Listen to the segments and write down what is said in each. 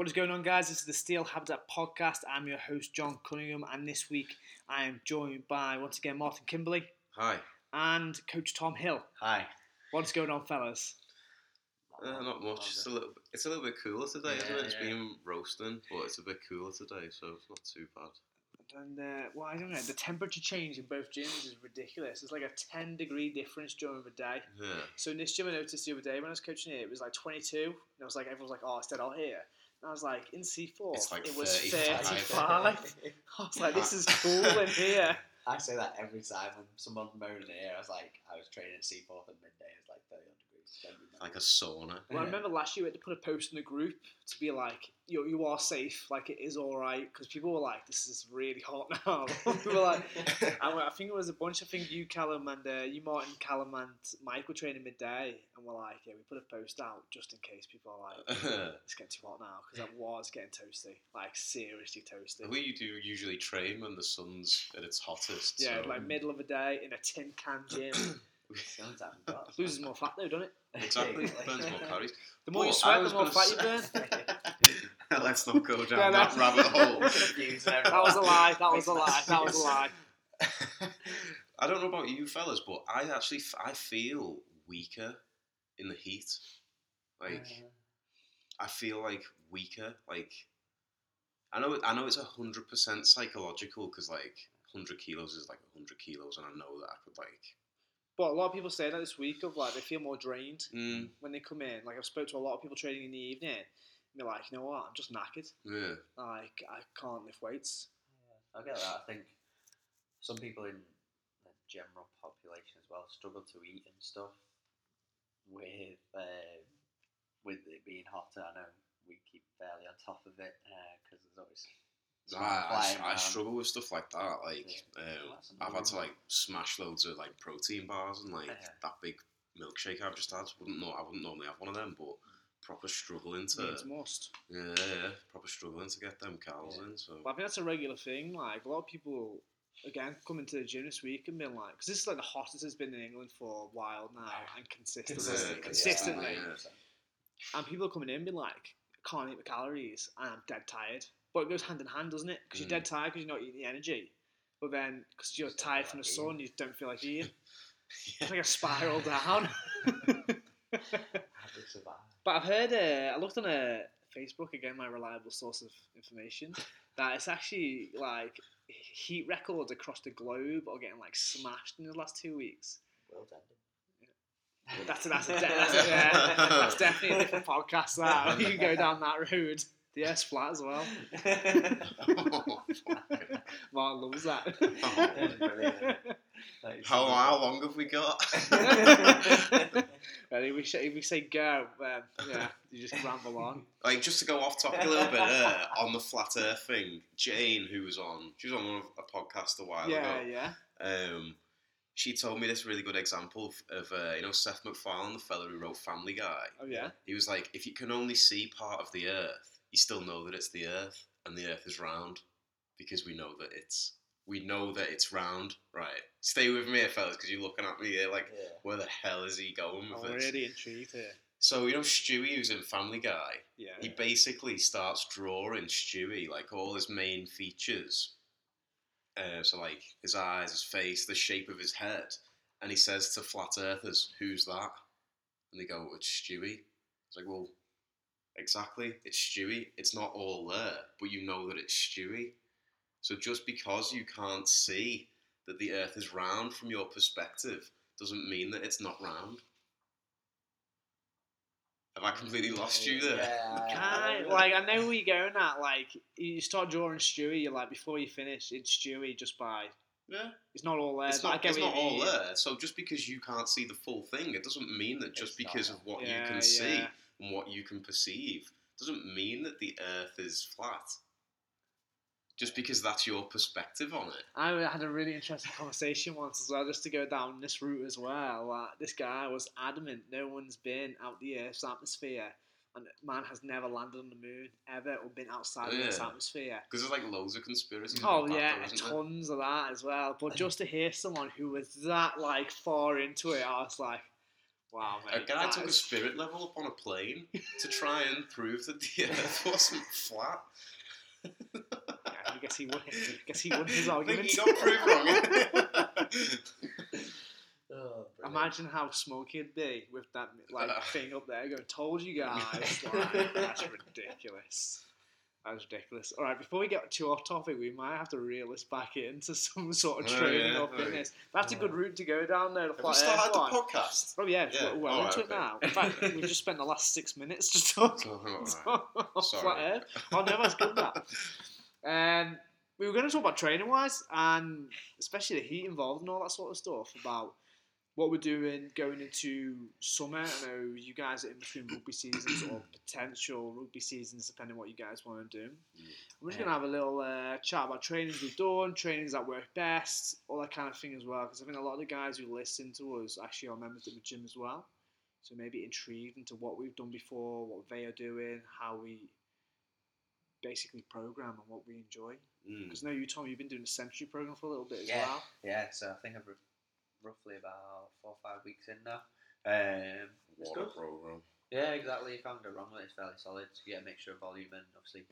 What is going on, guys? This is the Steel Habitat Podcast. I'm your host, John Cunningham, and this week I am joined by, once again, Martin Kimberley Hi. and Coach Tom Hill. Hi. What's going on, fellas? Uh, not much. It's a little. It's a little bit cooler today, isn't Yeah, it? It's yeah. been roasting, but it's a bit cooler today, so it's not too bad. And, uh, well, I don't know, the temperature change in both gyms is ridiculous. It's like a 10 degree difference during the day. Yeah. So in this gym, I noticed the other day when I was coaching here, it was like 22, and I was like, everyone's like, oh, it's dead out here. And I was like, in C4, It's like it was 35. 35. I was like, this is cool in here. I say that every time when someone's moaning here. I was like, I was training at C4 at midday. It's like 30 odd degrees. It's gonna be Like a sauna. Well, I remember last year we had to put a post in the group to be like, you you are safe, like it is all right, because people were like, this is really hot now. we were like, I, I think it was a bunch. I think you, Callum, and uh, you, Martin, Callum, and Mike were training midday, and we're like, yeah, we put a post out just in case people are like, it's getting too hot now, because it was getting toasty, like seriously toasty. we do usually train when the sun's at its hottest. Yeah, so like middle of the day in a tin can gym. The only time we've. Loses more fat though, doesn't it? Exactly burns more calories. The more you sweat, the more fat you burn. Let's not go down Yeah, that no. rabbit hole. That was a lie. That was a lie. That was a lie. I don't know about you fellas, but I actually f- I feel weaker in the heat. Like mm-hmm. I feel like weaker. Like I know I know it's hundred percent psychological because like hundred kilos is like hundred kilos, and I know that I could like. But a lot of people say that this week of like they feel more drained Mm, when they come in. Like I've spoke to a lot of people training in the evening. And they're like, you know what? I'm just knackered. yeah. Like I can't lift weights. I get that. I think some people in the general population as well struggle to eat and stuff with uh, with it being hotter. I know we keep fairly on top of it because there's always I, I, I struggle with stuff like that. Like, Yeah. um, Well, I've had to like smash loads of like protein bars and like Yeah. that big milkshake I've just had. Wouldn't know I wouldn't normally have one of them, but proper struggling to It's a must. yeah, yeah, proper struggling to get them calories Yeah. in. So But I think that's a regular thing. Like a lot of people, again, coming to the gym this week and being like, because this is like the hottest it's been in England for a while now, and consistently, Consistently, consistently. yeah. And people are coming in and being like, can't eat the calories, and I'm dead tired. But it goes hand in hand, doesn't it? Because Mm. you're dead tired because you're not eating the energy. But then, because you're don't tired from the sun, you don't feel like eating. Yeah. It's like a spiral down. How to survive. but I've heard, uh, I looked on a Facebook, again, my reliable source of information, that it's actually like heat records across the globe are getting like smashed in the last two weeks. World ending. But that's, that's, a de- that's, a, yeah, that's definitely a different podcast. That you can go down that road. The S flat as well. Mark loves that. That's brilliant. That is how how long have we got? Ready? If we, say, if we say go, um, yeah, you just ramble on. like just to go off topic a little bit uh, on the flat Earth thing. Jane, who was on, she was on one of a podcast a while Yeah, ago. yeah. yeah. Um, she told me this really good example of, of uh, you know Seth MacFarlane, the fellow who wrote Family Guy. Oh, yeah. He was like, if you can only see part of the Earth, you still know that it's the Earth, and the Earth is round, because we know that it's we know that it's round. Right? Stay with me, here, fellas, because you're looking at me here like, Yeah. where the hell is he going with I'm this? really intrigued here. So you know Stewie, who's in Family Guy. Yeah. He basically starts drawing Stewie, like all his main features. Uh, so like his eyes, his face, the shape of his head, and he says to flat earthers, "Who's that?" And they go, "It's Stewie." It's like, well, exactly, it's Stewie. It's not all there, but you know that it's Stewie. So just because you can't see that the Earth is round from your perspective, doesn't mean that it's not round. Have I completely mm, lost you there? Yeah. Kind, like I know where you're going at. Like you start drawing Stewie, you're like before you finish, it's Stewie just by. Yeah. It's not all there. It's not, it's not all mean. there. So just because you can't see the full thing, it doesn't mean that just It's because there. of what Yeah, you can see yeah. And what you can perceive doesn't mean that the Earth is flat. Just because that's your perspective on it. I had a really interesting conversation once as well, just to go down this route as well. This guy was adamant no one's been out the Earth's atmosphere, and man has never landed on the moon ever or been outside of Earth's atmosphere. Because there's like loads of conspiracies. Oh yeah, isn't there? tons of that as well. But just to hear someone who was that like far into it, I was like, Wow, A guy took a spirit level up on a plane to try and prove that the Earth wasn't flat. Yeah, I guess he won. I guess he won his argument. he got proved wrong. Oh. Imagine how smoky it'd be with that like Uh. thing up there going, "Told you guys." like, that's ridiculous. That's ridiculous. All right, before we get to our topic, we might have to reel this back into some sort of Oh, training yeah, or oh, fitness. That's a good route to go down there. Have we started the podcast? Oh yeah, Yeah, we're well into it now. In fact, we just spent the last six minutes just talking about Sorry. flat earth. Oh no, that's good. That. Um, we were going to talk about training wise, and especially the heat involved and all that sort of stuff about what we're doing going into summer. I know you guys are in between rugby seasons or potential rugby seasons, depending on what you guys want to do. We're just going to have a little uh, chat about trainings we've done, trainings that work best, all that kind of thing as well. Because I think a lot of the guys who listen to us actually are members of the gym as well. So maybe intrigued into what we've done before, what they are doing, how we basically program and what we enjoy. Mm. Because I know you, Tom, you've been doing the century program for a little bit as Yeah. well. Yeah, so I think I've roughly about four or five weeks in now. Um, it's What a program. Yeah, exactly. You can't go wrong with. It's fairly solid. So you get a mixture of volume and obviously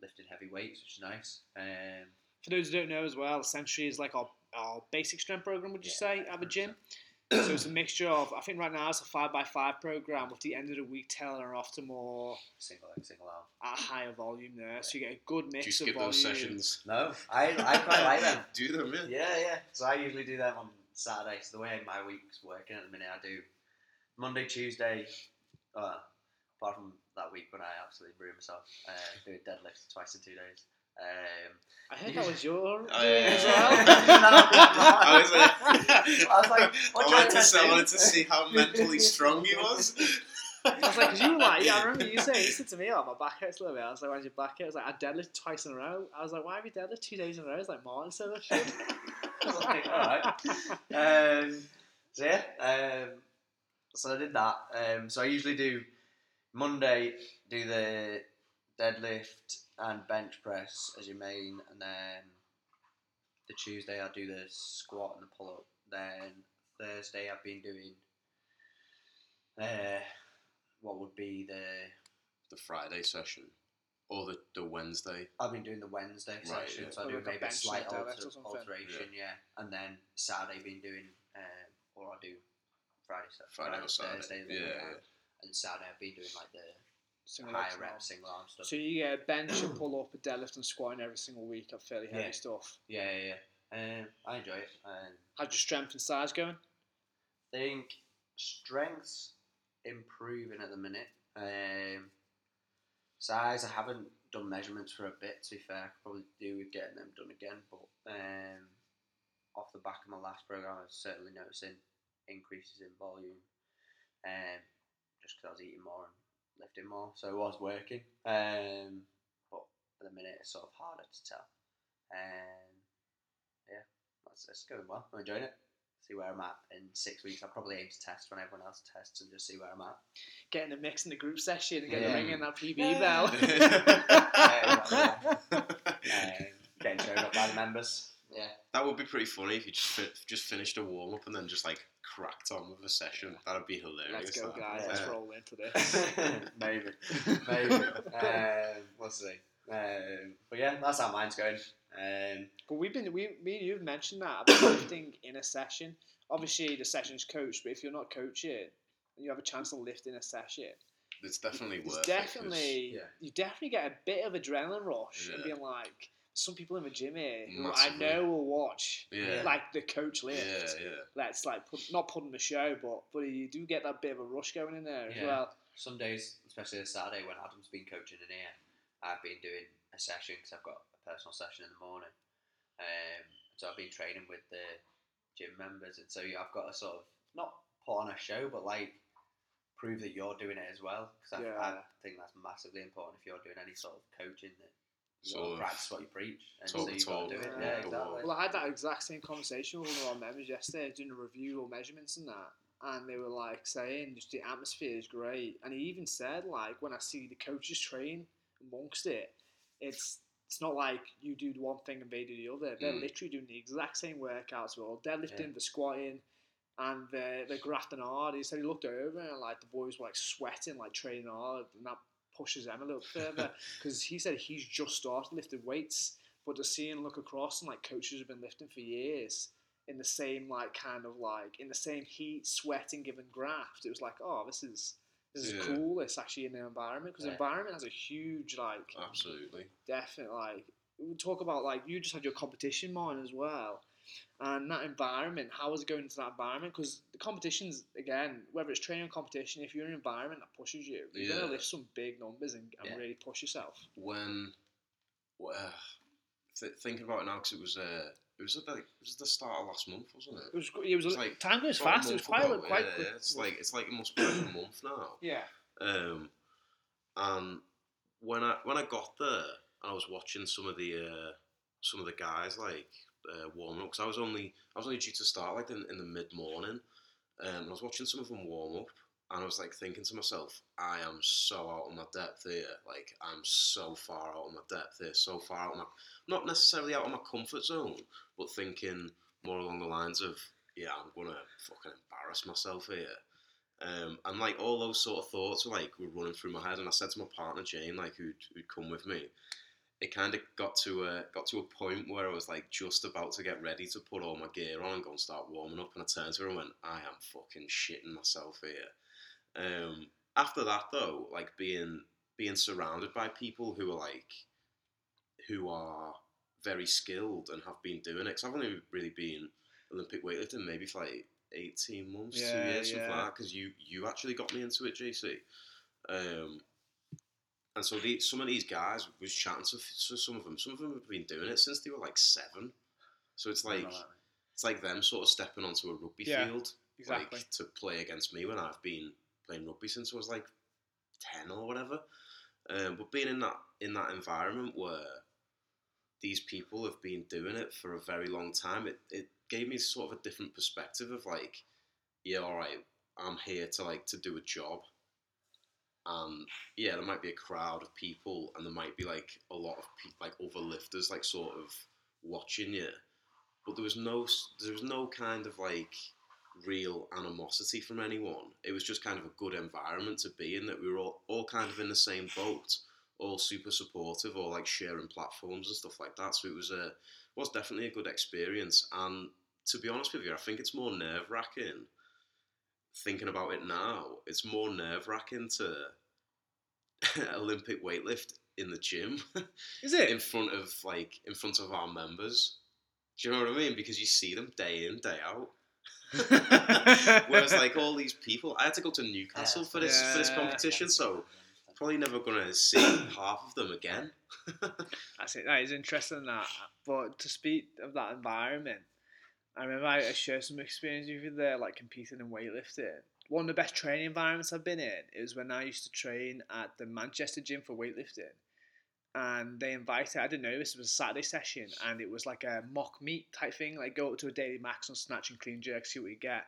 lifting heavy weights, which is nice. Um, For those who don't know as well, Century is like our, our basic strength program, would you Yeah, say, at the gym? so it's a mixture of, I think right now it's a 5x5 program with the end of the week tailoring off to more single leg, single arm. at a higher volume there. So you get a good Do you mix of skip volume. those sessions? No, I, I quite like them. Do them, yeah. Yeah, yeah. So I usually do them on Saturday. So the way my week's working at the minute, I do Monday, Tuesday. Uh, apart from that week when I absolutely ruined myself, uh, doing deadlifts twice in two days. Um, I heard that was your Oh, yeah. as I was, uh, I was like, I wanted to, I see, I wanted to see how mentally strong he was. I was like, because you were like, yeah, I remember you saying, you said to me, oh, my back hurts a little bit. I was like, why's your back hurt? I was like, I deadlift twice in a row. I was like, why have you deadlift two days in a row? It's like Martin said I should. I was like, alright. Um, so yeah, um, so I did that. Um, so I usually do Monday, do the deadlift and bench press as your main, and then the Tuesday I do the squat and the pull up. Then Thursday I've been doing uh, what would be the The Friday session. Or the, the Wednesday. I've been doing the Wednesday Right, session, yeah. so I Or do like maybe a bench slight alter, alteration, yeah. And then Saturday been doing, um, or I do Friday, Sa- Friday or Saturday. Thursday, Yeah, yeah. around. and Saturday I've been doing like the Single higher legs rep single arm stuff. So you get a bench, a pull up, a deadlift, and squatting every single week of fairly heavy Yeah. stuff. Yeah, yeah, yeah. Um, I enjoy it. And How's your strength and size going? I think strength's improving at the minute. Um, size, I haven't done measurements for a bit. To be fair, I could probably do with getting them done again. But um, off the back of my last program, I was certainly noticing increases in volume. Um, just because I was eating more and lifting more, so it was working. Um, but at the minute, it's sort of harder to tell. Um, yeah, that's, that's going well. I'm enjoying it see where I'm at in six weeks. I'll probably aim to test when everyone else tests and just see where I'm at. Getting a mix in the group session and getting Yeah. a ring in that PB Yeah. bell. Um, getting showed up by the members. Yeah. That would be pretty funny if you just fi- just finished a warm up and then just like cracked on with a session. That'd be hilarious. Let's go, that. guys. Yeah. Let's roll into this. maybe. Maybe. Um, we'll see. Um, but yeah, that's how mine's going. Um, But we've been, we, me and you have mentioned that about lifting in a session. Obviously, the session's coached, but if you're not coaching, and you have a chance to lift in a session, It's definitely it's worth it. 'cause- definitely yeah. you definitely get a bit of adrenaline rush and being like, some people in the gym here who I know will watch, Yeah. like the coach lift. Yeah, yeah. Let's like put not put on the show, but but you do get that bit of a rush going in there as well. some days, especially this Saturday when Adam's been coaching in here, I've been doing a session because I've got a personal session in the morning. Um, so I've been training with the gym members, and so yeah, I've got to sort of not put on a show, but like prove that you're doing it as well. Because Yeah. I think that's massively important if you're doing any sort of coaching that you Sort gotta of practice what you preach, and talk so you've got to do it. walk Yeah, exactly. Well, I had that exact same conversation with one of our members yesterday, doing a review or measurements and that, and they were like saying just the atmosphere is great, and he even said like when I see the coaches train amongst it, it's it's not like you do one thing and they do the other. They're Mm. literally doing the exact same workouts. We're all deadlifting, Yeah. the squatting, and they're they're grafting hard. He said he looked over and like the boys were like sweating, like training hard, and that pushes them a little further because he said he's just started lifting weights, but to see him look across and like coaches have been lifting for years in the same like kind of like in the same heat, sweating, giving graft. It was like, oh, this is this is Yeah. cool. It's actually in the environment because Yeah. environment has a huge like Absolutely. definite like we talk about like you just had your competition mind as well and that environment how was it going into that environment because the competitions again whether it's training or competition if you're in an environment that pushes you you're Yeah. going to lift some big numbers and, and Yeah. really push yourself When, well, th- thinking about it now, because it was uh, it was the, it was the start of last month, wasn't it? it was it was It's a, like- time goes fast it was quite ago, quite yeah. It's like it's like it must be a month now. yeah Um, and when I when I got there, and I was watching some of the uh, some of the guys like uh, warming up because I was only I was only due to start like in, in the mid morning. Um, and I was watching some of them warm up, and I was like thinking to myself, I am so out of my depth here. Like I'm so far out of my depth here, so far out of my not necessarily out of my comfort zone, but thinking more along the lines of, yeah, I'm gonna fucking embarrass myself here. Um, and like all those sort of thoughts were like were running through my head, and I said to my partner Jane, like who'd, who'd come with me, it kind of got to a got to a point where I was like just about to get ready to put all my gear on and go and start warming up, and I turned to her and went, I am fucking shitting myself here. Um, after that though, like being being surrounded by people who are like who are very skilled and have been doing it, because I've only really been Olympic weightlifting maybe for like 18 months, two Yeah, years, something like that, because you, you actually got me into it, JC. Um, and so the, some of these guys was chatting to, to some of them. Some of them have been doing it since they were like seven. So it's like it's like them sort of stepping onto a rugby Yeah, field, exactly like to play against me when I've been playing rugby since I was like ten or whatever. Um, but being in that in that environment where these people have been doing it for a very long time, it, it gave me sort of a different perspective of like, yeah, all right, I'm here to like to do a job. And yeah, there might be a crowd of people, and there might be like a lot of pe- like other lifters, like sort of watching you. But there was no, there was no kind of like real animosity from anyone. It was just kind of a good environment to be in. That we were all, all kind of in the same boat, all super supportive, all like sharing platforms and stuff like that. So it was a was definitely a good experience. And to be honest with you, I think it's more nerve wracking. Thinking about it now, it's more nerve wracking to Olympic weightlift in the gym is it in front of like in front of our members. Do you know what I mean? Because you see them day in day out. Whereas like all these people, I had to go to Newcastle for this for this competition, so probably never gonna see half of them again. That's it. That is interesting. That, but to speak of that environment, I remember I I shared some experience with you there, like competing in weightlifting. One of the best training environments I've been in is when I used to train at the Manchester gym for weightlifting, and they invited. I didn't know this was a Saturday session, and it was like a mock meet type thing, like go up to a daily max on snatch and clean jerk, see what you get.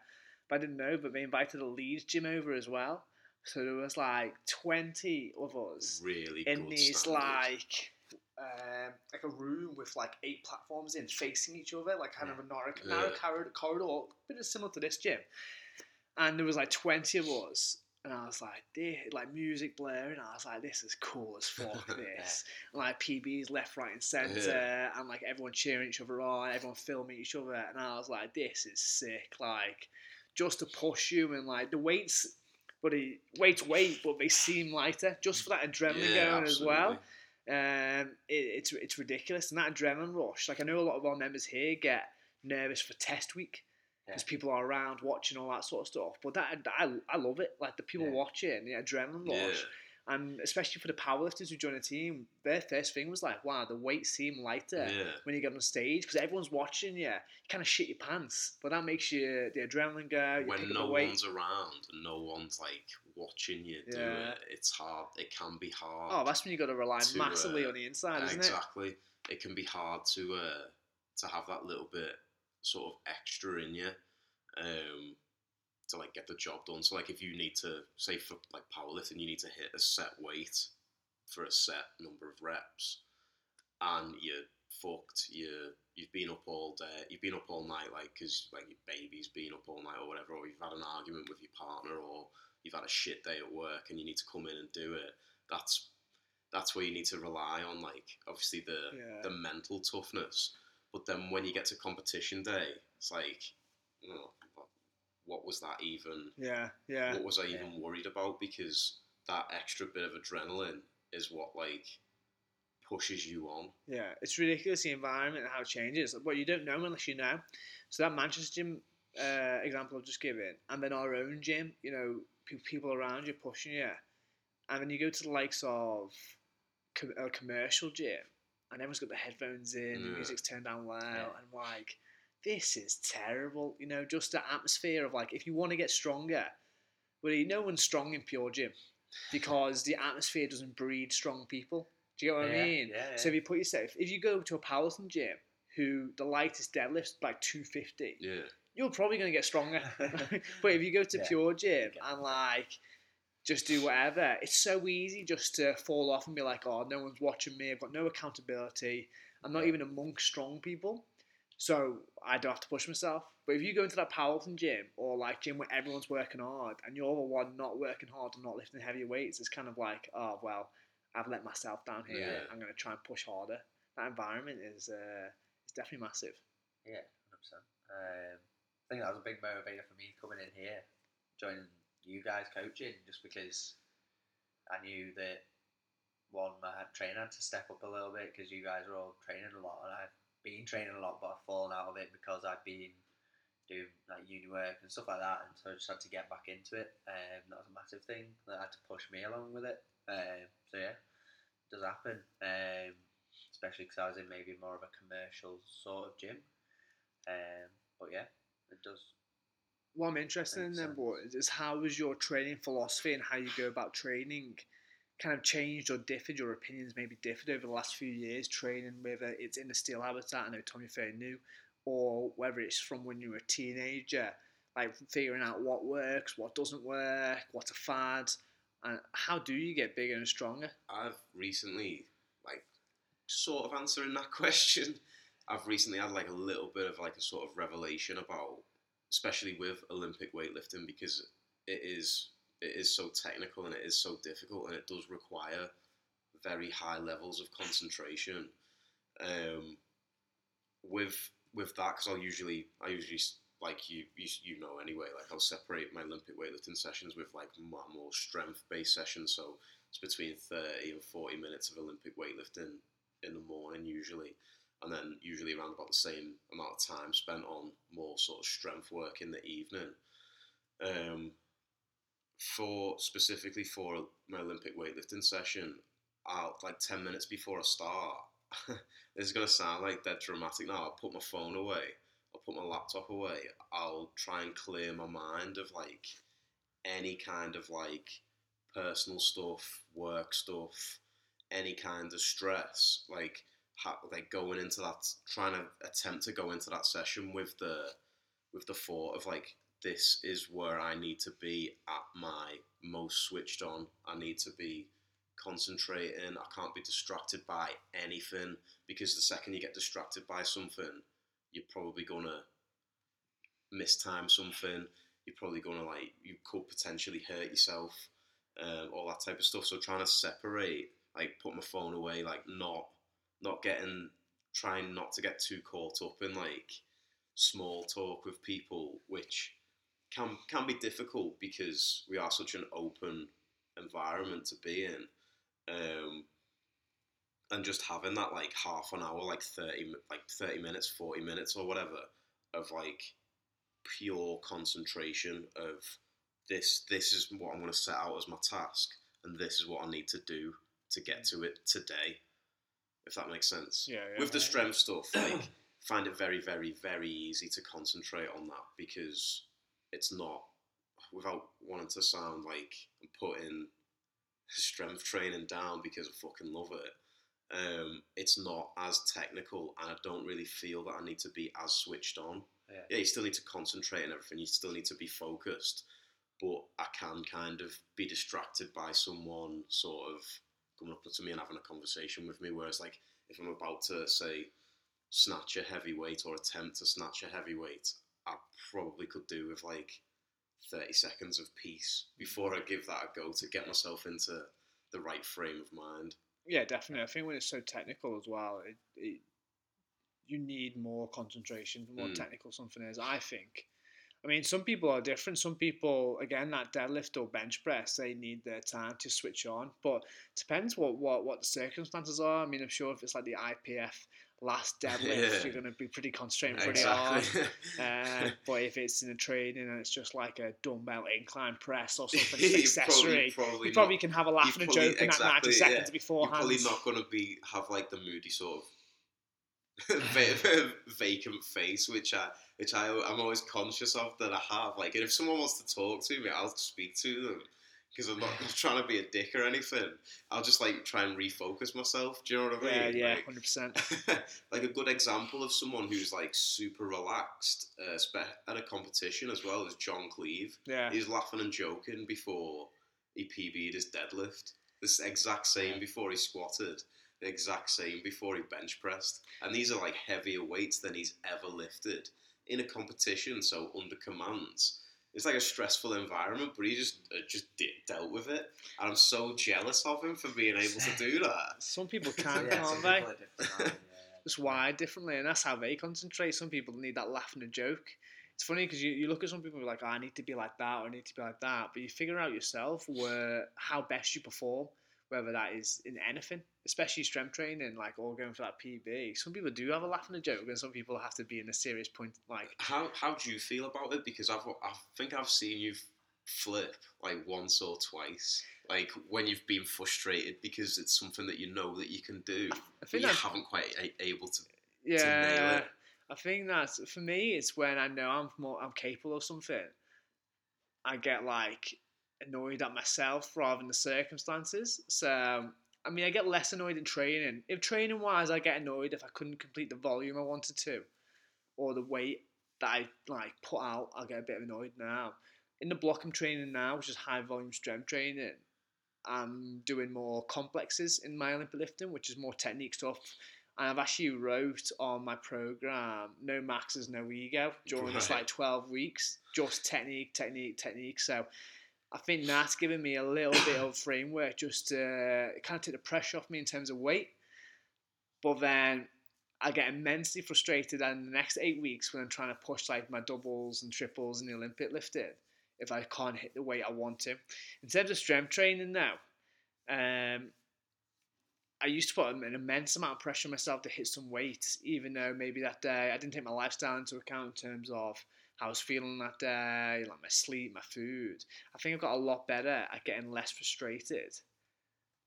But I didn't know, but they invited a Leeds gym over as well. So there was like twenty of us Really in these standard. like um, like a room with like eight platforms in facing each other, like kind of a narrow, narrow Yeah. corridor, corridor, bit similar to this gym. And there was like twenty of us, and I was like, "Dear," like music blaring. I was like, "This is cool as fuck." This, and, like PBs left, right, and centre, and like everyone cheering each other on, everyone filming each other, and I was like, "This is sick!" Like just to push you and like the weights. But he weights weight, but they seem lighter just for that adrenaline Yeah, going as well. Um, it, it's it's ridiculous, and that adrenaline rush. Like I know a lot of our members here get nervous for test week because Yeah. people are around watching all that sort of stuff. But that I, I love it. Like the people Yeah. watching, the adrenaline rush, and especially for the powerlifters who join a team, their first thing was like, wow, the weights seem lighter Yeah. when you get on stage because everyone's watching you. You kind of shit your pants, but that makes you the adrenaline go. When no one's around and no one's like watching you do it, it's hard. It can be hard. Oh, that's when you got to rely to, massively uh, on the inside, isn't it? exactly. It? can be hard to uh, to have that little bit sort of extra in you um, to like get the job done. So like if you need to say for like powerlifting, you need to hit a set weight for a set number of reps, and you're fucked. You you've been up all day. You've been up all night, like because like your baby's been up all night or whatever, or you've had an argument with your partner, or you've had a shit day at work and you need to come in and do it. That's that's where you need to rely on, like obviously the Yeah. the mental toughness. But then when you get to competition day, it's like, you know, what, what was that even? Yeah, yeah. What was I Yeah. even worried about? Because that extra bit of adrenaline is what like pushes you on. Yeah, it's ridiculous the environment and how it changes. But you don't know unless you know. So that Manchester gym uh, example I've just given, and then our own gym, you know, pe- people around you pushing you, and then you go to the likes of com- a commercial gym, and everyone's got the headphones in, the music's turned down loud, Yeah. and like, this is terrible. You know, just the atmosphere of like, if you want to get stronger, well, you no one's strong in PureGym because the atmosphere doesn't breed strong people. Do you get what Yeah, I mean? yeah, So if you put yourself, if you go to a powerlifting gym who the lightest deadlift's like 250, Yeah. you're probably going to get stronger. but if you go to PureGym and like just do whatever, it's so easy just to fall off and be like, oh, no one's watching me. I've got no accountability. I'm not even amongst strong people. So I don't have to push myself. But if you go into that powerlifting gym or like gym where everyone's working hard and you're the one not working hard and not lifting heavy weights, it's kind of like, oh well, I've let myself down here. Yeah. I'm going to try and push harder. That environment is uh, is definitely massive. Yeah, hundred percent. Um, I think that was a big motivator for me coming in here, joining you guys coaching, just because I knew that one, my training had to step up a little bit because you guys were all training a lot, and I've been training a lot, but I've fallen out of it because I've been doing like uni work and stuff like that, and so I just had to get back into it. Um, that was a massive thing that had to push me along with it. Um, so yeah, it does happen. Um, especially because I was in maybe more of a commercial sort of gym. Um, but yeah, it does. What I'm interested in then, sense. is how has your training philosophy and how you go about training kind of changed or differed? Your opinions maybe differed over the last few years training, whether it's in the steel habitat, I know Tom, you're fairly new, or whether it's from when you were a teenager, like figuring out what works, what doesn't work, what's a fad, and how do you get bigger and stronger? I've recently, like, sort of answering that question. I've recently had like a little bit of like a sort of revelation about, especially with Olympic weightlifting, because it is it is so technical and it is so difficult and it does require very high levels of concentration. Um, with with that, because I'll usually I usually like you, you you know anyway like I'll separate my Olympic weightlifting sessions with like more strength based sessions. So it's between 30 and 40 minutes of Olympic weightlifting in the morning usually, and then usually around about the same amount of time spent on more sort of strength work in the evening. Um, for specifically for my Olympic weightlifting session, I'll like 10 minutes before I start. this is gonna sound like dead dramatic now. I'll put my phone away. I'll put my laptop away. I'll try and clear my mind of like any kind of like personal stuff, work stuff, any kind of stress. Like like going into that, trying to attempt to go into that session with the with the thought of like this is where I need to be at my most switched on. I need to be concentrating. I can't be distracted by anything because the second you get distracted by something, you're probably gonna mistime something. You're probably gonna like you could potentially hurt yourself, um, all that type of stuff. So trying to separate, like put my phone away, like not not getting, trying not to get too caught up in like small talk with people, which can can be difficult because we are such an open environment to be in. Um, and just having that like half an hour, like thirty, like thirty minutes, forty minutes, or whatever, of like pure concentration of this. This is what I'm going to set out as my task, and this is what I need to do to get to it today. If that makes sense. Yeah, With the strength stuff, like find it very, very, very easy to concentrate on that because it's not without wanting to sound like I'm putting strength training down because I fucking love it. Um, it's not as technical, and I don't really feel that I need to be as switched on. Yeah. Yeah, you still need to concentrate and everything. You still need to be focused, but I can kind of be distracted by someone sort of coming up to me and having a conversation with me. Whereas, like, if I'm about to say snatch a heavyweight or attempt to snatch a heavyweight, I probably could do with like 30 seconds of peace before I give that a go to get myself into the right frame of mind. Yeah, definitely. I think when it's so technical as well, it, it you need more concentration, the more Mm. technical something is. I think. I mean, some people are different. Some people, again, that deadlift or bench press, they need their time to switch on. But depends what what what the circumstances are. I mean, I'm sure if it's like the IPF last deadlift, Yeah. you're going to be pretty constrained pretty hard. Exactly. Uh, but if it's in a training and it's just like a dumbbell incline press or something, it's accessory, probably you probably not- can have a laugh and a probably- joke in that 90 exactly, seconds yeah. You're probably not going to be have like the moody sort of vacant face, which I which I I'm always conscious of that I have. Like, and if someone wants to talk to me, I'll speak to them because I'm not trying to be a dick or anything. I'll just like try and refocus myself. Do you know what I mean? yeah, Like- hundred percent. like a good example of someone who's like super relaxed uh, at a competition as well is John Cleave. Yeah, He's laughing and joking before he PB'd his deadlift. This exact same before he squatted. The exact same before he bench pressed. And these are like heavier weights than he's ever lifted in a competition. So under commands, it's like a stressful environment. But he just uh, just de- dealt with it. And I'm so jealous of him for being able to do that. some people Yeah, can, some can't people they? are different, aren't they? Yeah, Just wired differently, and that's how they concentrate. Some people need that laugh and a joke. It's funny because you, you look at some people and be like, oh, I need to be like that or I need to be like that, but you figure out yourself where how best you perform, whether that is in anything, especially strength training, like all going for that PB. Some people do have a laugh and a joke, and some people have to be in a serious point, like How how do you feel about it? Because I've I think I've seen you flip like once or twice. Like when you've been frustrated because it's something that you know that you can do, I think you that's haven't quite a- able to. Yeah, it. I think that's for me. It's when I know I'm more I'm capable of something. I get like annoyed at myself rather than the circumstances. So I mean, I get less annoyed in training. If training wise, I get annoyed if I couldn't complete the volume I wanted to, or the weight that I like put out. I'll get a bit annoyed now. In the block I'm training now, which is high volume strength training, I'm doing more complexes in my Olympic lifting, which is more technique stuff. And I've actually wrote on my program, no maxes, no ego, during this like 12 weeks, just technique, technique, technique. So I think that's given me a little bit of framework just to kind of take the pressure off me in terms of weight. But then I get immensely frustrated in the next eight weeks when I'm trying to push like my doubles and triples in the Olympic lifting if I can't hit the weight I want to. In terms of strength training now, um, I used to put an immense amount of pressure on myself to hit some weight, even though maybe that day I didn't take my lifestyle into account in terms of I was feeling that day, like my sleep, my food. I think I've got a lot better at getting less frustrated.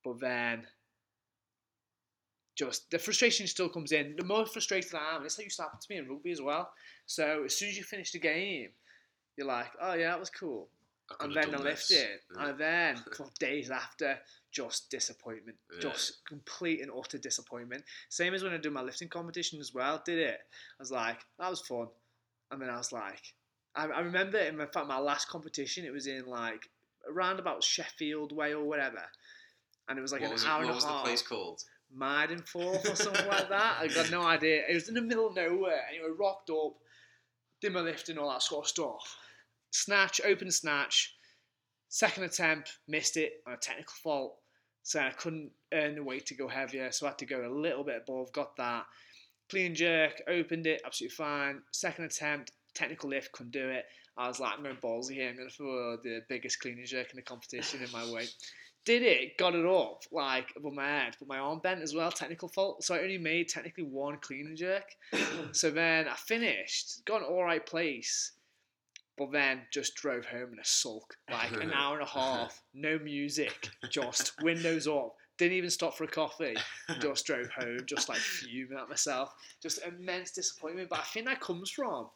But then, just the frustration still comes in. The more frustrated I am, it's like used to happen to me in rugby as well. So as soon as you finish the game, you're like, oh yeah, that was cool and then I done lift it, Yeah. and then for days after, just disappointment, Yeah. just complete and utter disappointment. Same as when I do my lifting competition as well. Did it? I was like, that was fun, and then I was like, I, I remember in fact my last competition, it was in like around about Sheffield way or whatever, and it was like what an was, it, hour what and was the place called? Maidenforth or something like that. I got no idea. It was in the middle of nowhere. Anyway, rocked up, did my lifting, all that sort of stuff. Snatch, open snatch. Second attempt, missed it on a technical fault. So I couldn't earn the weight to go heavier, so I had to go a little bit above. Got that. Clean jerk, opened it, absolutely fine. Second attempt, technical lift, couldn't do it. I was like, I'm going ballsy here. I'm going to throw the biggest clean and jerk in the competition in my weight did it, got it up like above my head, but my arm bent as well, technical fault. So I only made technically one clean and jerk. so then I finished, got an all right place, but then just drove home in a sulk, like an hour and a half, no music, just windows up. Didn't even stop for a coffee. Just drove home, just like fuming at myself. Just immense disappointment. But I think that comes from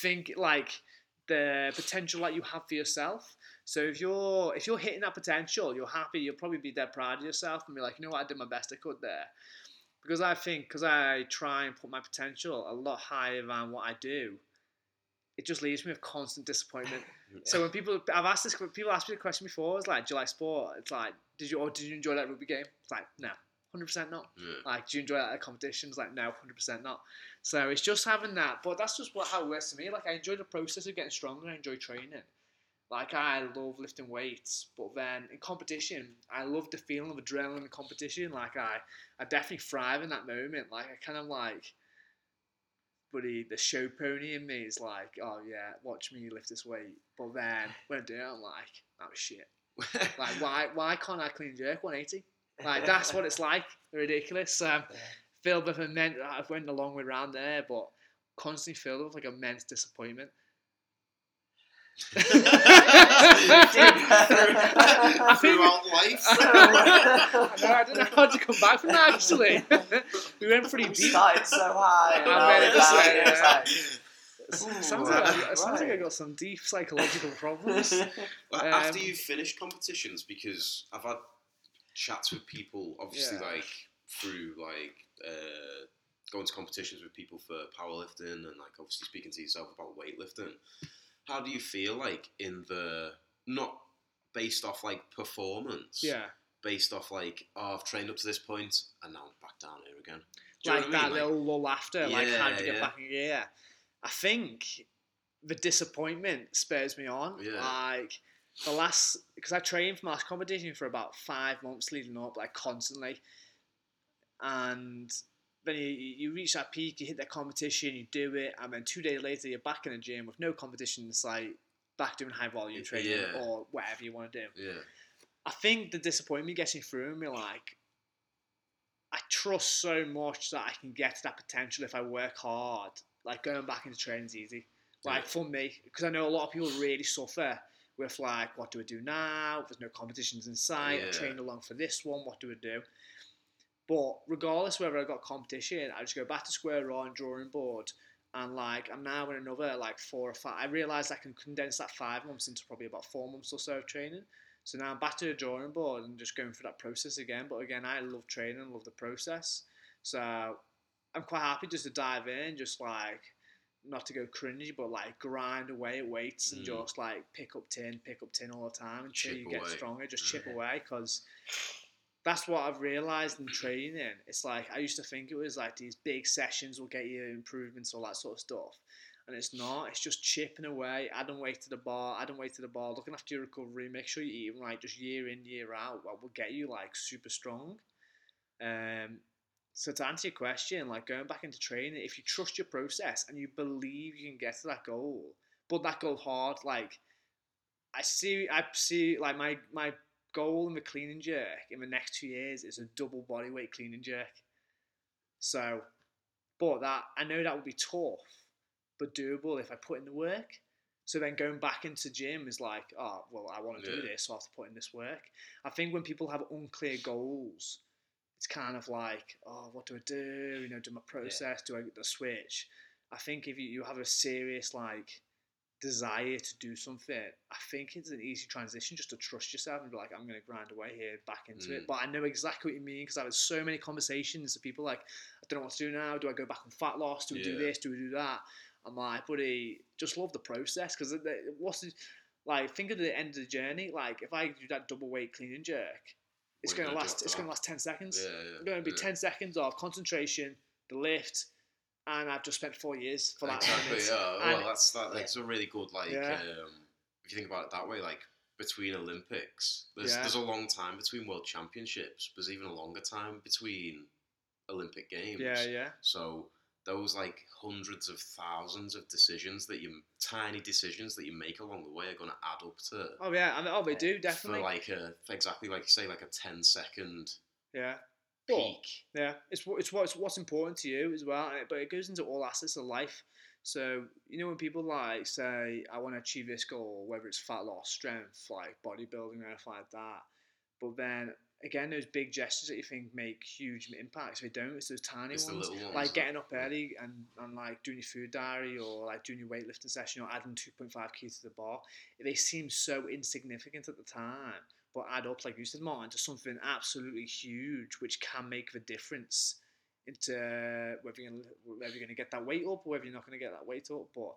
think like the potential that you have for yourself. So if you're if you're hitting that potential, you're happy. You'll probably be dead proud of yourself and be like, you know what, I did my best I could there. Because I think because I try and put my potential a lot higher than what I do, it just leaves me with constant disappointment. So when people I've asked this people asked me the question before, it's like, do you like sport? It's like, did you or did you enjoy that rugby game? It's like, no, hundred percent not. Yeah. Like, do you enjoy that at competitions? Like, no, hundred percent not. So it's just having that, but that's just what how it works to me. Like, I enjoy the process of getting stronger. I enjoy training. Like, I love lifting weights, but then in competition, I love the feeling of adrenaline in competition. Like, I, I definitely thrive in that moment. Like, I kind of like, buddy, the show pony in me is like, oh yeah, watch me lift this weight. But then when I do it, I'm like, that was shit. Like, why, why can't I clean jerk 180? Like, that's what it's like. Ridiculous. Um, filled with immense. I went a long way around there, but constantly filled with like immense disappointment. Throughout life. I, know, I don't know how to come back from that actually. we went pretty deep. Started so high. I'm and now ready we're to down say, here, it's yeah. like, It sounds, Ooh, like, I- sounds like I got some deep psychological problems. Well, Um, After you've finished competitions, because I've had chats with people, obviously, Yeah. like through like uh, going to competitions with people for powerlifting and like obviously speaking to yourself about weightlifting. How do you feel like in the not based off like performance, Yeah, based off like oh I've trained up to this point and now I'm back down here again. Do like what I that mean? Like- little lull after, like how to Yeah, get yeah. back in gear. I think the disappointment spurs me on. Yeah. Like the last, because I trained for my last competition for about five months leading up, like constantly, and then you, you reach that peak, you hit that competition, you do it, and then two days later you're back in the gym with no competition in sight, back doing high volume training Yeah. or whatever you want to do. Yeah. I think the disappointment gets me through and be like, I trust so much that I can get to that potential if I work hard. Like going back into training is easy. Like Yeah. for me, because I know a lot of people really suffer with like, what do I do now? There's no competitions in sight. I trained along for this one. What do I do? But regardless whether I got competition, I just go back to square one, drawing board, and like I'm now in another like four or five. I realised I can condense that five months into probably about four months or so of training. So now I'm back to the drawing board and just going through that process again. But again, I love training, I love the process. So I'm quite happy just to dive in, just like not to go cringy, but like grind away at weights and Mm. just like pick up tin, pick up tin all the time until Chip you get away. stronger. Just chip Yeah. away because that's what I've realised in training. It's like I used to think it was like these big sessions will get you improvements, all that sort of stuff. And it's not. It's just chipping away, adding weight to the bar, adding weight to the bar, looking after your recovery, make sure you're eating right, just year in, year out. What will get you like super strong. Um, so to answer your question, like going back into training, if you trust your process and you believe you can get to that goal, but that goal hard, like I see, I see, like my my goal in the clean and jerk in the next two years is a double body weight clean and jerk. So, but that I know that would be tough, but doable if I put in the work. So then going back into gym is like, oh well, I want to do this, so I have to put in this work. I think when people have unclear goals, it's kind of like, oh, what do I do? You know, do my process? Do I get the switch? I think if you, you have a serious like desire to do something, I think it's an easy transition just to trust yourself and be like, I'm going to grind away here, back into it. Mm. But I know exactly what you mean because I've had so many conversations with people like, I don't know what to do now. Do I go back on fat loss? Do we do this? Do we do that? I'm like, buddy, just love the process because what's the, like, think of the end of the journey. Like, if I do that double weight clean and jerk, it's What are you going to last. It's going to last ten seconds. Yeah, yeah. It's going to be yeah. ten seconds of concentration, the lift, and I've just spent four years for that. Exactly. minute. Yeah. And- Well, that's that. That's a really good like. Um, if you think about it that way, like between Olympics, there's there's a long time between World Championships. There's even a longer time between Olympic Games. Yeah, yeah. So those like hundreds of thousands of decisions that you tiny decisions that you make along the way are going to add up to Oh yeah, I mean, oh they do definitely. for like a exactly like you say like a 10 second yeah, but peak. yeah, it's what it's what's what's important to you as well. But it goes into all aspects of life. So you know when people like say, "I want to achieve this goal," whether it's fat loss, strength, like bodybuilding, or anything like that. But then again, those big gestures that you think make huge impacts, they don't. It's those tiny It's ones. ones. like getting up early and, and like doing your food diary or like doing your weightlifting session or adding 2.5 kilos to the bar, they seem so insignificant at the time, but add up, like you said, Martin, to something absolutely huge, which can make the difference into whether you're gonna, whether you're going to get that weight up or whether you're not going to get that weight up. But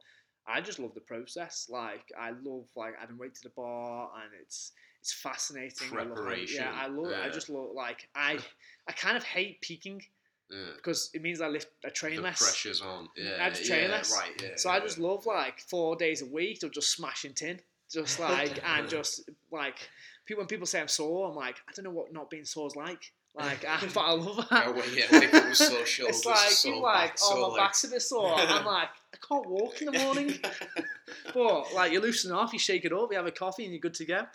I just love the process. Like I love like adding weight to the bar, and it's it's fascinating. I love Preparation, yeah, I love. I just love like I I kind of hate peaking Yeah. because it means I lift I train The less. pressure's on. Mm, yeah. I just train yeah, less. Right. Yeah. So I just love like four days a week of just smashing tin, just like and just like people when people say I'm sore, I'm like I don't know what not being sore is like. Like, I, but I love oh, that. Oh, well, yeah, people sore shoulders, it's like sore you like, back, oh my back's a bit sore. I'm like, I can't walk in the morning. but like you loosen off, you shake it up, you have a coffee, and you're good to go.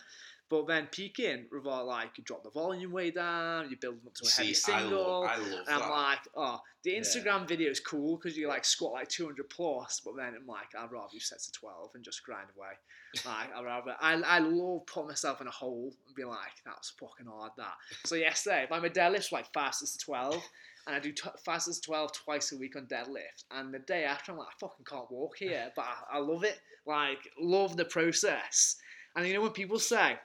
But then peaking, revolve like you drop the volume way down, you build them up to a heavy See, I single. love, I love And I'm like, oh, the Yeah. Instagram video is cool because you like squat like 200 plus, but then I'm like, I'd rather you set to 12 and just grind away. Like, I'd rather, I, I love putting myself in a hole and be like, that was fucking hard, that. So, yesterday, if I'm a deadlift like fastest to 12, and I do t- fastest to 12 twice a week on deadlift, and the day after, I'm like, I fucking can't walk here, but I, I love it. Like, love the process. And you know, when people say,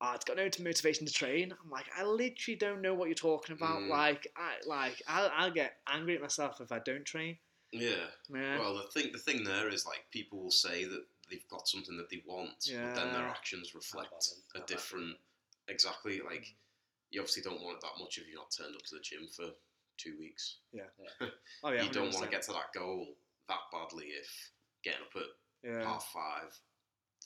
oh, it's got no motivation to train. I'm like, I literally don't know what you're talking about. Mm. Like, I like, I'll, I'll get angry at myself if I don't train. yeah. Yeah, Well, the thing, the thing there is like people will say that they've got something that they want, but then their actions reflect a not different. Exactly. Like you obviously don't want it that much if you're not turned up to the gym for two weeks. oh yeah, you don't want to get to that goal that badly if getting up at yeah. half five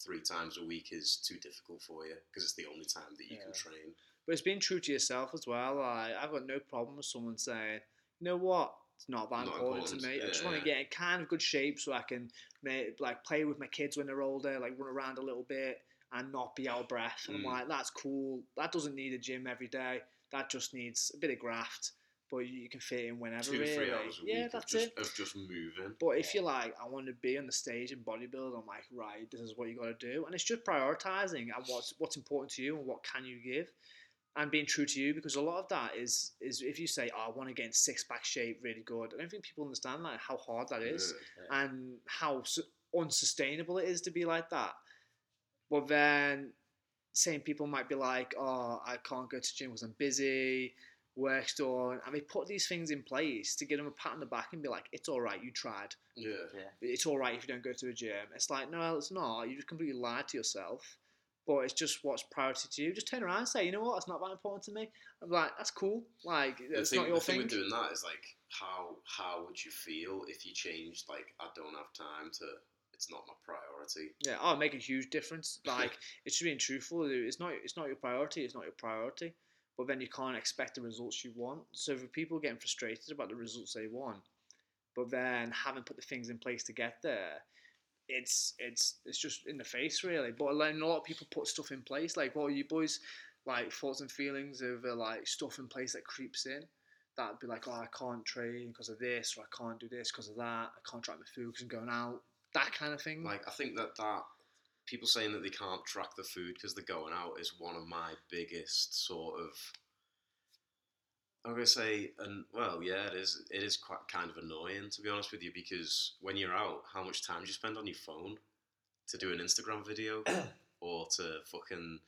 three times a week is too difficult for you because it's the only time that you Yeah. can train. But it's being true to yourself as well. Like, I've got no problem with someone saying, you know what, it's not that Not important, to important, me. I just yeah, want to get in kind of good shape so I can make, like play with my kids when they're older, like run around a little bit and not be out of breath. And Mm. I'm like, that's cool. That doesn't need a gym every day. That just needs a bit of graft, but you can fit in whenever. Two, really. three hours a yeah, week that's of, just, it. of just moving. But if you're like, I want to be on the stage and bodybuilding, I'm like, right, this is what you got to do, and it's just prioritizing and what's what's important to you and what can you give, and being true to you because a lot of that is is if you say, oh, I want to get in six pack shape, really good. I don't think people understand like how hard that is Yeah. and how unsustainable it is to be like that. But then, same people might be like, oh, I can't go to gym because I'm busy, work's done, and they put these things in place to give them a pat on the back and be like, it's all right, you tried Yeah. Yeah. it's all right if you don't go to a gym. It's like, no, it's not. You just completely lied to yourself. But it's just what's priority to you. Just turn around and say, you know what, it's not that important to me. I'm like, that's cool. Like, The it's thing, not your the thing thing. with doing that is like how how would you feel if you changed like I don't have time to it's not my priority. Yeah, oh, make a huge difference. Like, it's just being truthful. It's not, it's not your priority. It's not your priority. But then you can't expect the results you want. So for people getting frustrated about the results they want, but then haven't put the things in place to get there, it's it's it's just in the face really. But then a lot of people put stuff in place. Like, what are you boys like thoughts and feelings of like stuff in place that creeps in? That'd be like, oh, I can't train because of this, or I can't do this because of that. I can't track my food because I'm going out. That kind of thing. Like I think that that people saying that they can't track the food because they're going out is one of my biggest sort of. I'm gonna say, and well, yeah, it is. It is quite kind of annoying to be honest with you because when you're out, how much time do you spend on your phone to do an Instagram video or to fucking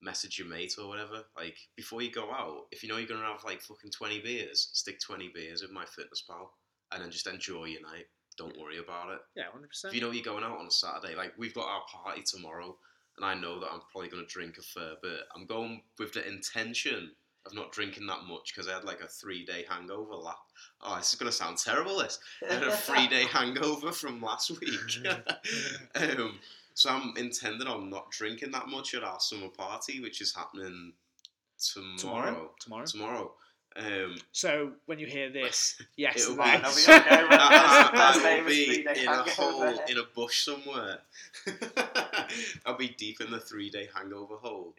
message your mate or whatever? Like before you go out, if you know you're gonna have like fucking twenty beers, stick twenty beers in MyFitnessPal, and then just enjoy your night. Don't worry about it. yeah, hundred percent. If you know you're going out on a Saturday, like we've got our party tomorrow, and I know that I'm probably going to drink a fair bit. I'm going with the intention of not drinking that much because I had like a three day hangover. La- oh, this is going to sound terrible. This I had a three day hangover from last week. um, so I'm intending on not drinking that much at our summer party, which is happening tomorrow. tomorrow. Tomorrow. Tomorrow. Um, So when you hear this, yes, It'll that- be- I'll be okay with I, that. That's I, I will be in a hole in a bush somewhere. I'll be deep in the three day hangover hole.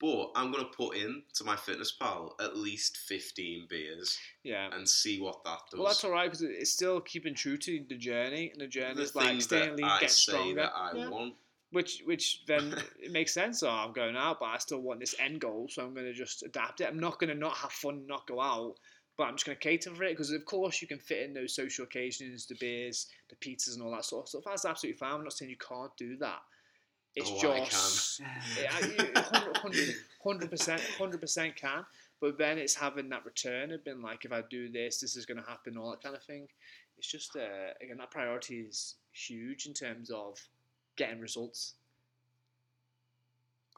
But I'm gonna put in to MyFitnessPal at least fifteen beers yeah. and see what that does. Well, that's all right because it's still keeping true to the journey, and the journey the is like things staying that lean, I getting stronger. that I Yeah. want. Which, which then it makes sense. Oh, I'm going out, but I still want this end goal, so I'm going to just adapt it. I'm not going to not have fun, not go out, but I'm just going to cater for it because, of course, you can fit in those social occasions, the beers, the pizzas, and all that sort of stuff. That's absolutely fine. I'm not saying you can't do that. It's Oh, just 100 percent, hundred percent can. But then it's having that return of been like, if I do this, this is going to happen, all that kind of thing. It's just uh, again that priority is huge in terms of getting results.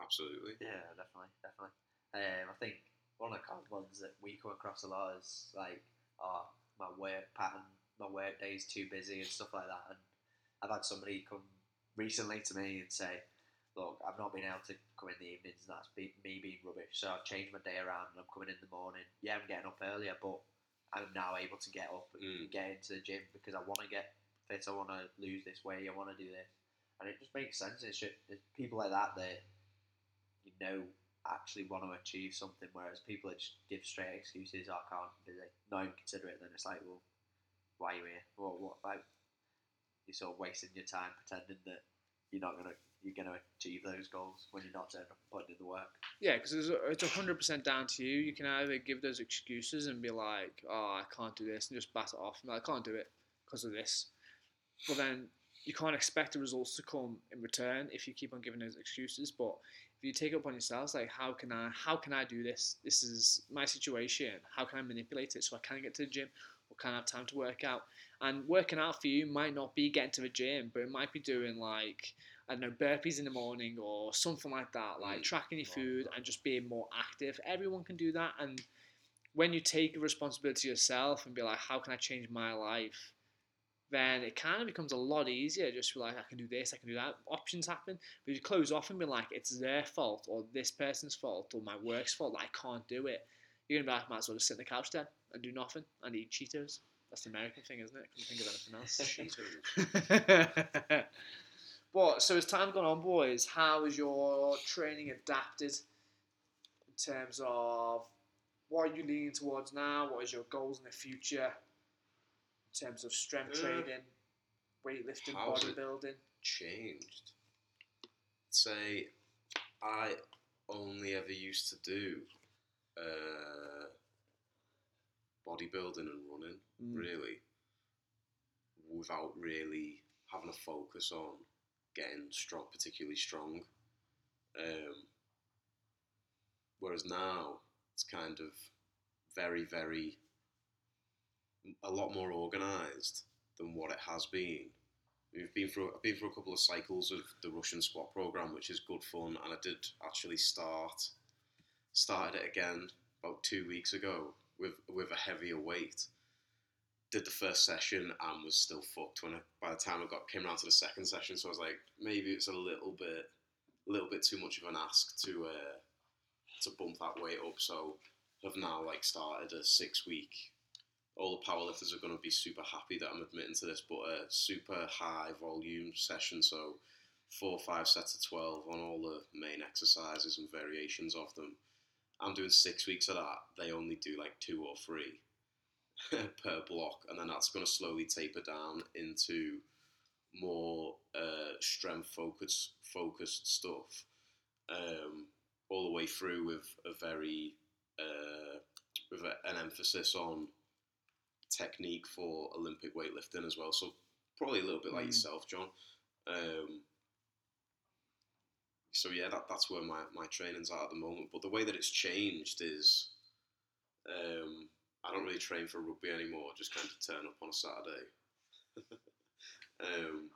Absolutely. Yeah, definitely, definitely. Um, I think one of the common ones that we come across a lot is like, oh, my work pattern, my work day is too busy and stuff like that. And I've had somebody come recently to me and say, look, I've not been able to come in the evenings, and that's be, me being rubbish. So I've changed my day around, and I'm coming in the morning. Yeah, I'm getting up earlier, but I'm now able to get up and Mm. get into the gym because I want to get fit. I want to lose this weight. I want to do this, and it just makes sense. It's, just, it's people like that that you know actually want to achieve something, whereas people that just give straight excuses. "Oh, I can't busy. Not even consider it. Then it's like, well, why are you here? Well, what like you're sort of wasting your time pretending that you're not gonna you're gonna achieve those goals when you're not turning up and putting in the work. Yeah, because it's it's hundred percent down to you. You can either give those excuses and be like, "Oh, I can't do this," and just bat it off. And like, I can't do it because of this. But then you can't expect the results to come in return if you keep on giving those excuses. But if you take it upon yourselves, like, how can I how can I do this? This is my situation. How can I manipulate it so I can get to the gym or can I have time to work out? And working out for you might not be getting to the gym, but it might be doing like I don't know, burpees in the morning or something like that, like Mm. tracking your food and just being more active. Everyone can do that. And when you take responsibility yourself and be like, how can I change my life? Then it kind of becomes a lot easier. Just to be like, I can do this, I can do that. Options happen. But you close off and be like, it's their fault or this person's fault or my work's fault, I can't do it. You're going to be like, might as well just sit on the couch then and do nothing and eat Cheetos. That's the American thing, isn't it? Couldn't think of anything else. Cheetos. but so as time gone on, boys, how has your training adapted in terms of what are you leaning towards now? What is your goals in the future in terms of strength Uh, training, weightlifting, how's bodybuilding? changed. Say, I only ever used to do uh, bodybuilding and running, Mm. really, without really having a focus on getting strong, particularly strong. Um, whereas now it's kind of very, very, a lot more organised than what it has been. We've been through I've been through a couple of cycles of the Russian squat program, which is good fun, and I did actually start started it again about two weeks ago with with a heavier weight. Did the first session and was still fucked when I, by the time I got came around to the second session. So I was like, maybe it's a little bit a little bit too much of an ask to uh, to bump that weight up. So I've now like started a six week all the powerlifters are going to be super happy that I'm admitting to this, but a super high volume session. So four or five sets of 12 on all the main exercises and variations of them. I'm doing six weeks of that. They only do like two or three per block, and then that's going to slowly taper down into more uh, strength focused focused stuff, um, all the way through with a very uh, with a, an emphasis on technique for Olympic weightlifting as well. So probably a little bit like Mm. yourself, John. Um, so yeah, that, that's where my, my training's at at the moment. But the way that it's changed is um, I don't really train for rugby anymore. Just kind of turn up on a Saturday. um,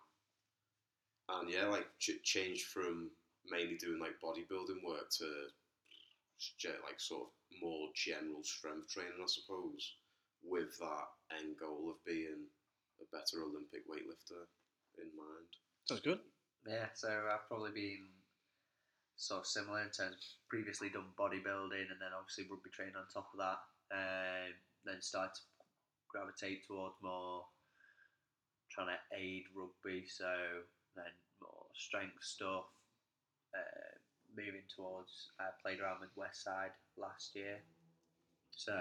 and yeah, like ch- changed from mainly doing like bodybuilding work to like sort of more general strength training, I suppose, with that end goal of being a better Olympic weightlifter in mind. Sounds good. Yeah, so I've probably been sort of similar in terms of previously done bodybuilding and then obviously rugby training on top of that. Um, then started to gravitate towards more trying to aid rugby, so then more strength stuff. Uh, moving towards, I played around with Westside last year, so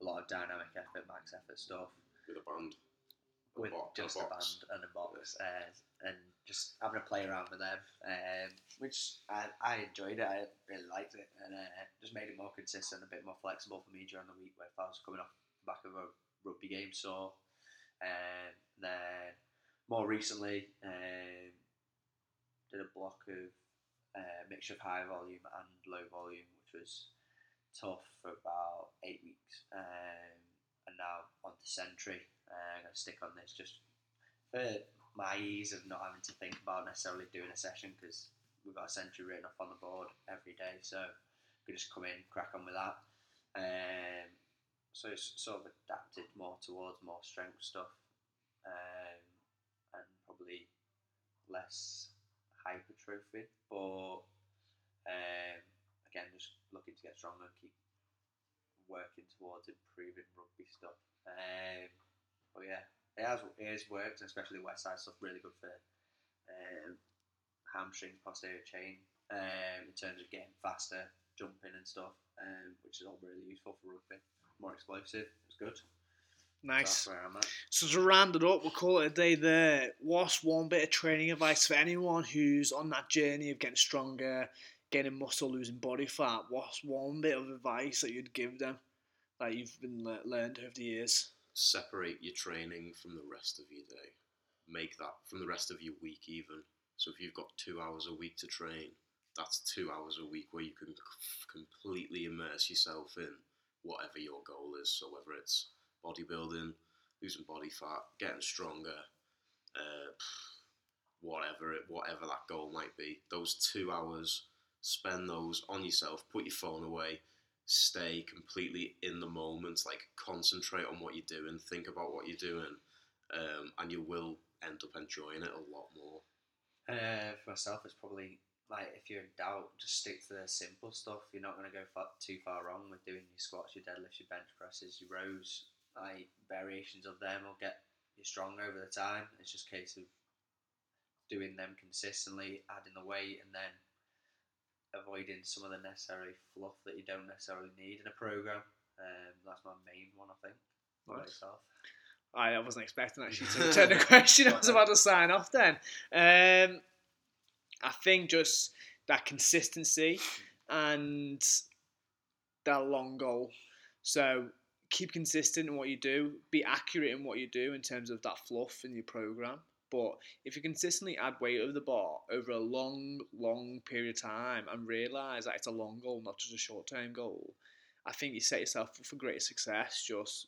a lot of dynamic effort, max effort stuff with a band. A with bo- just a, box. band and a box, uh, and just having a play around with them, um, which I, I enjoyed it. I really liked it, and uh, just made it more consistent, a bit more flexible for me during the week. Where if I was coming off the back of a rugby game, so um, then more recently um, did a block of uh, mixture of high volume and low volume, which was tough for about eight weeks, um, and now on to Sentry. Uh, I'm gonna stick on this just for my ease of not having to think about necessarily doing a session because we've got a century written off on the board every day, so we can just come in, crack on with that. Um, so it's sort of adapted more towards more strength stuff, um, and probably less hypertrophy, but um, again, just looking to get stronger and keep working towards improving rugby stuff. Um, but yeah, it has it has worked, especially Westside stuff. Really good for um, hamstrings, posterior chain, um, in terms of getting faster, jumping and stuff, um, which is all really useful for rugby. More explosive. It's good. Nice. that's where I'm at. So to round it up, we'll call it a day there. What's one bit of training advice for anyone who's on that journey of getting stronger, getting muscle, losing body fat? What's one bit of advice that you'd give them that you've been le- learned over the years? Separate your training from the rest of your day. Make that from the rest of your week, even. So if you've got two hours a week to train, that's two hours a week where you can c- completely immerse yourself in whatever your goal is. So whether it's bodybuilding, losing body fat, getting stronger, uh, whatever it, whatever that goal might be, those two hours, spend those on yourself. Put your phone away. Stay completely in the moment. Like concentrate on what you're doing. Think about what you're doing, um, and you will end up enjoying it a lot more. Uh, for myself, it's probably like if you're in doubt, just stick to the simple stuff. You're not going to go far, too far wrong with doing your squats, your deadlifts, your bench presses, your rows. Like variations of them will get you strong over the time. It's just a case of doing them consistently, adding the weight, and then avoiding some of the necessary fluff that you don't necessarily need in a program. Um, that's my main one, I think. Nice. I I wasn't expecting actually to return the question. I was about to sign off then. Um, I think just that consistency and that long goal. So keep consistent in what you do. Be accurate in what you do in terms of that fluff in your program. But if you consistently add weight over the bar over a long, long period of time and realize that it's a long goal, not just a short term goal, I think you set yourself up for greater success just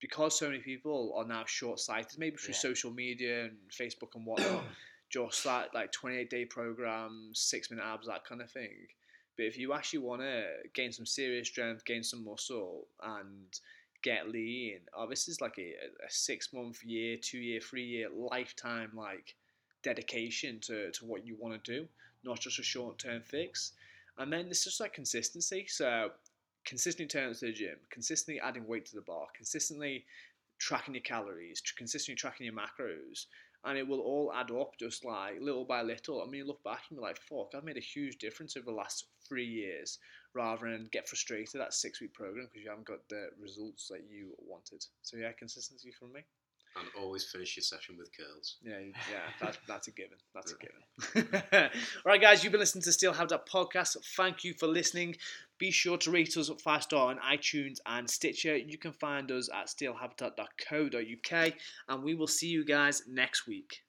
because so many people are now short sighted, maybe through Yeah. social media and Facebook and whatnot, just that like 28 day programs, six minute abs, that kind of thing. But if you actually want to gain some serious strength, gain some muscle, and get lean, oh, this is like a, a six month, year, two year, three year, lifetime like dedication to, to what you want to do, not just a short term fix. And then it's just like consistency. So consistently turning to the gym, consistently adding weight to the bar, consistently tracking your calories, consistently tracking your macros, and it will all add up just like little by little. I mean, you look back and be like, fuck, I've made a huge difference over the last three years rather than get frustrated at six week program because you haven't got the results that you wanted. So, yeah, consistency from me. And always finish your session with curls. Yeah, yeah, that, that's a given. That's a given. All right, guys, you've been listening to Still Have That podcast. Thank you for listening. Be sure to rate us five star on iTunes and Stitcher. You can find us at stillhabitat.co.uk, and we will see you guys next week.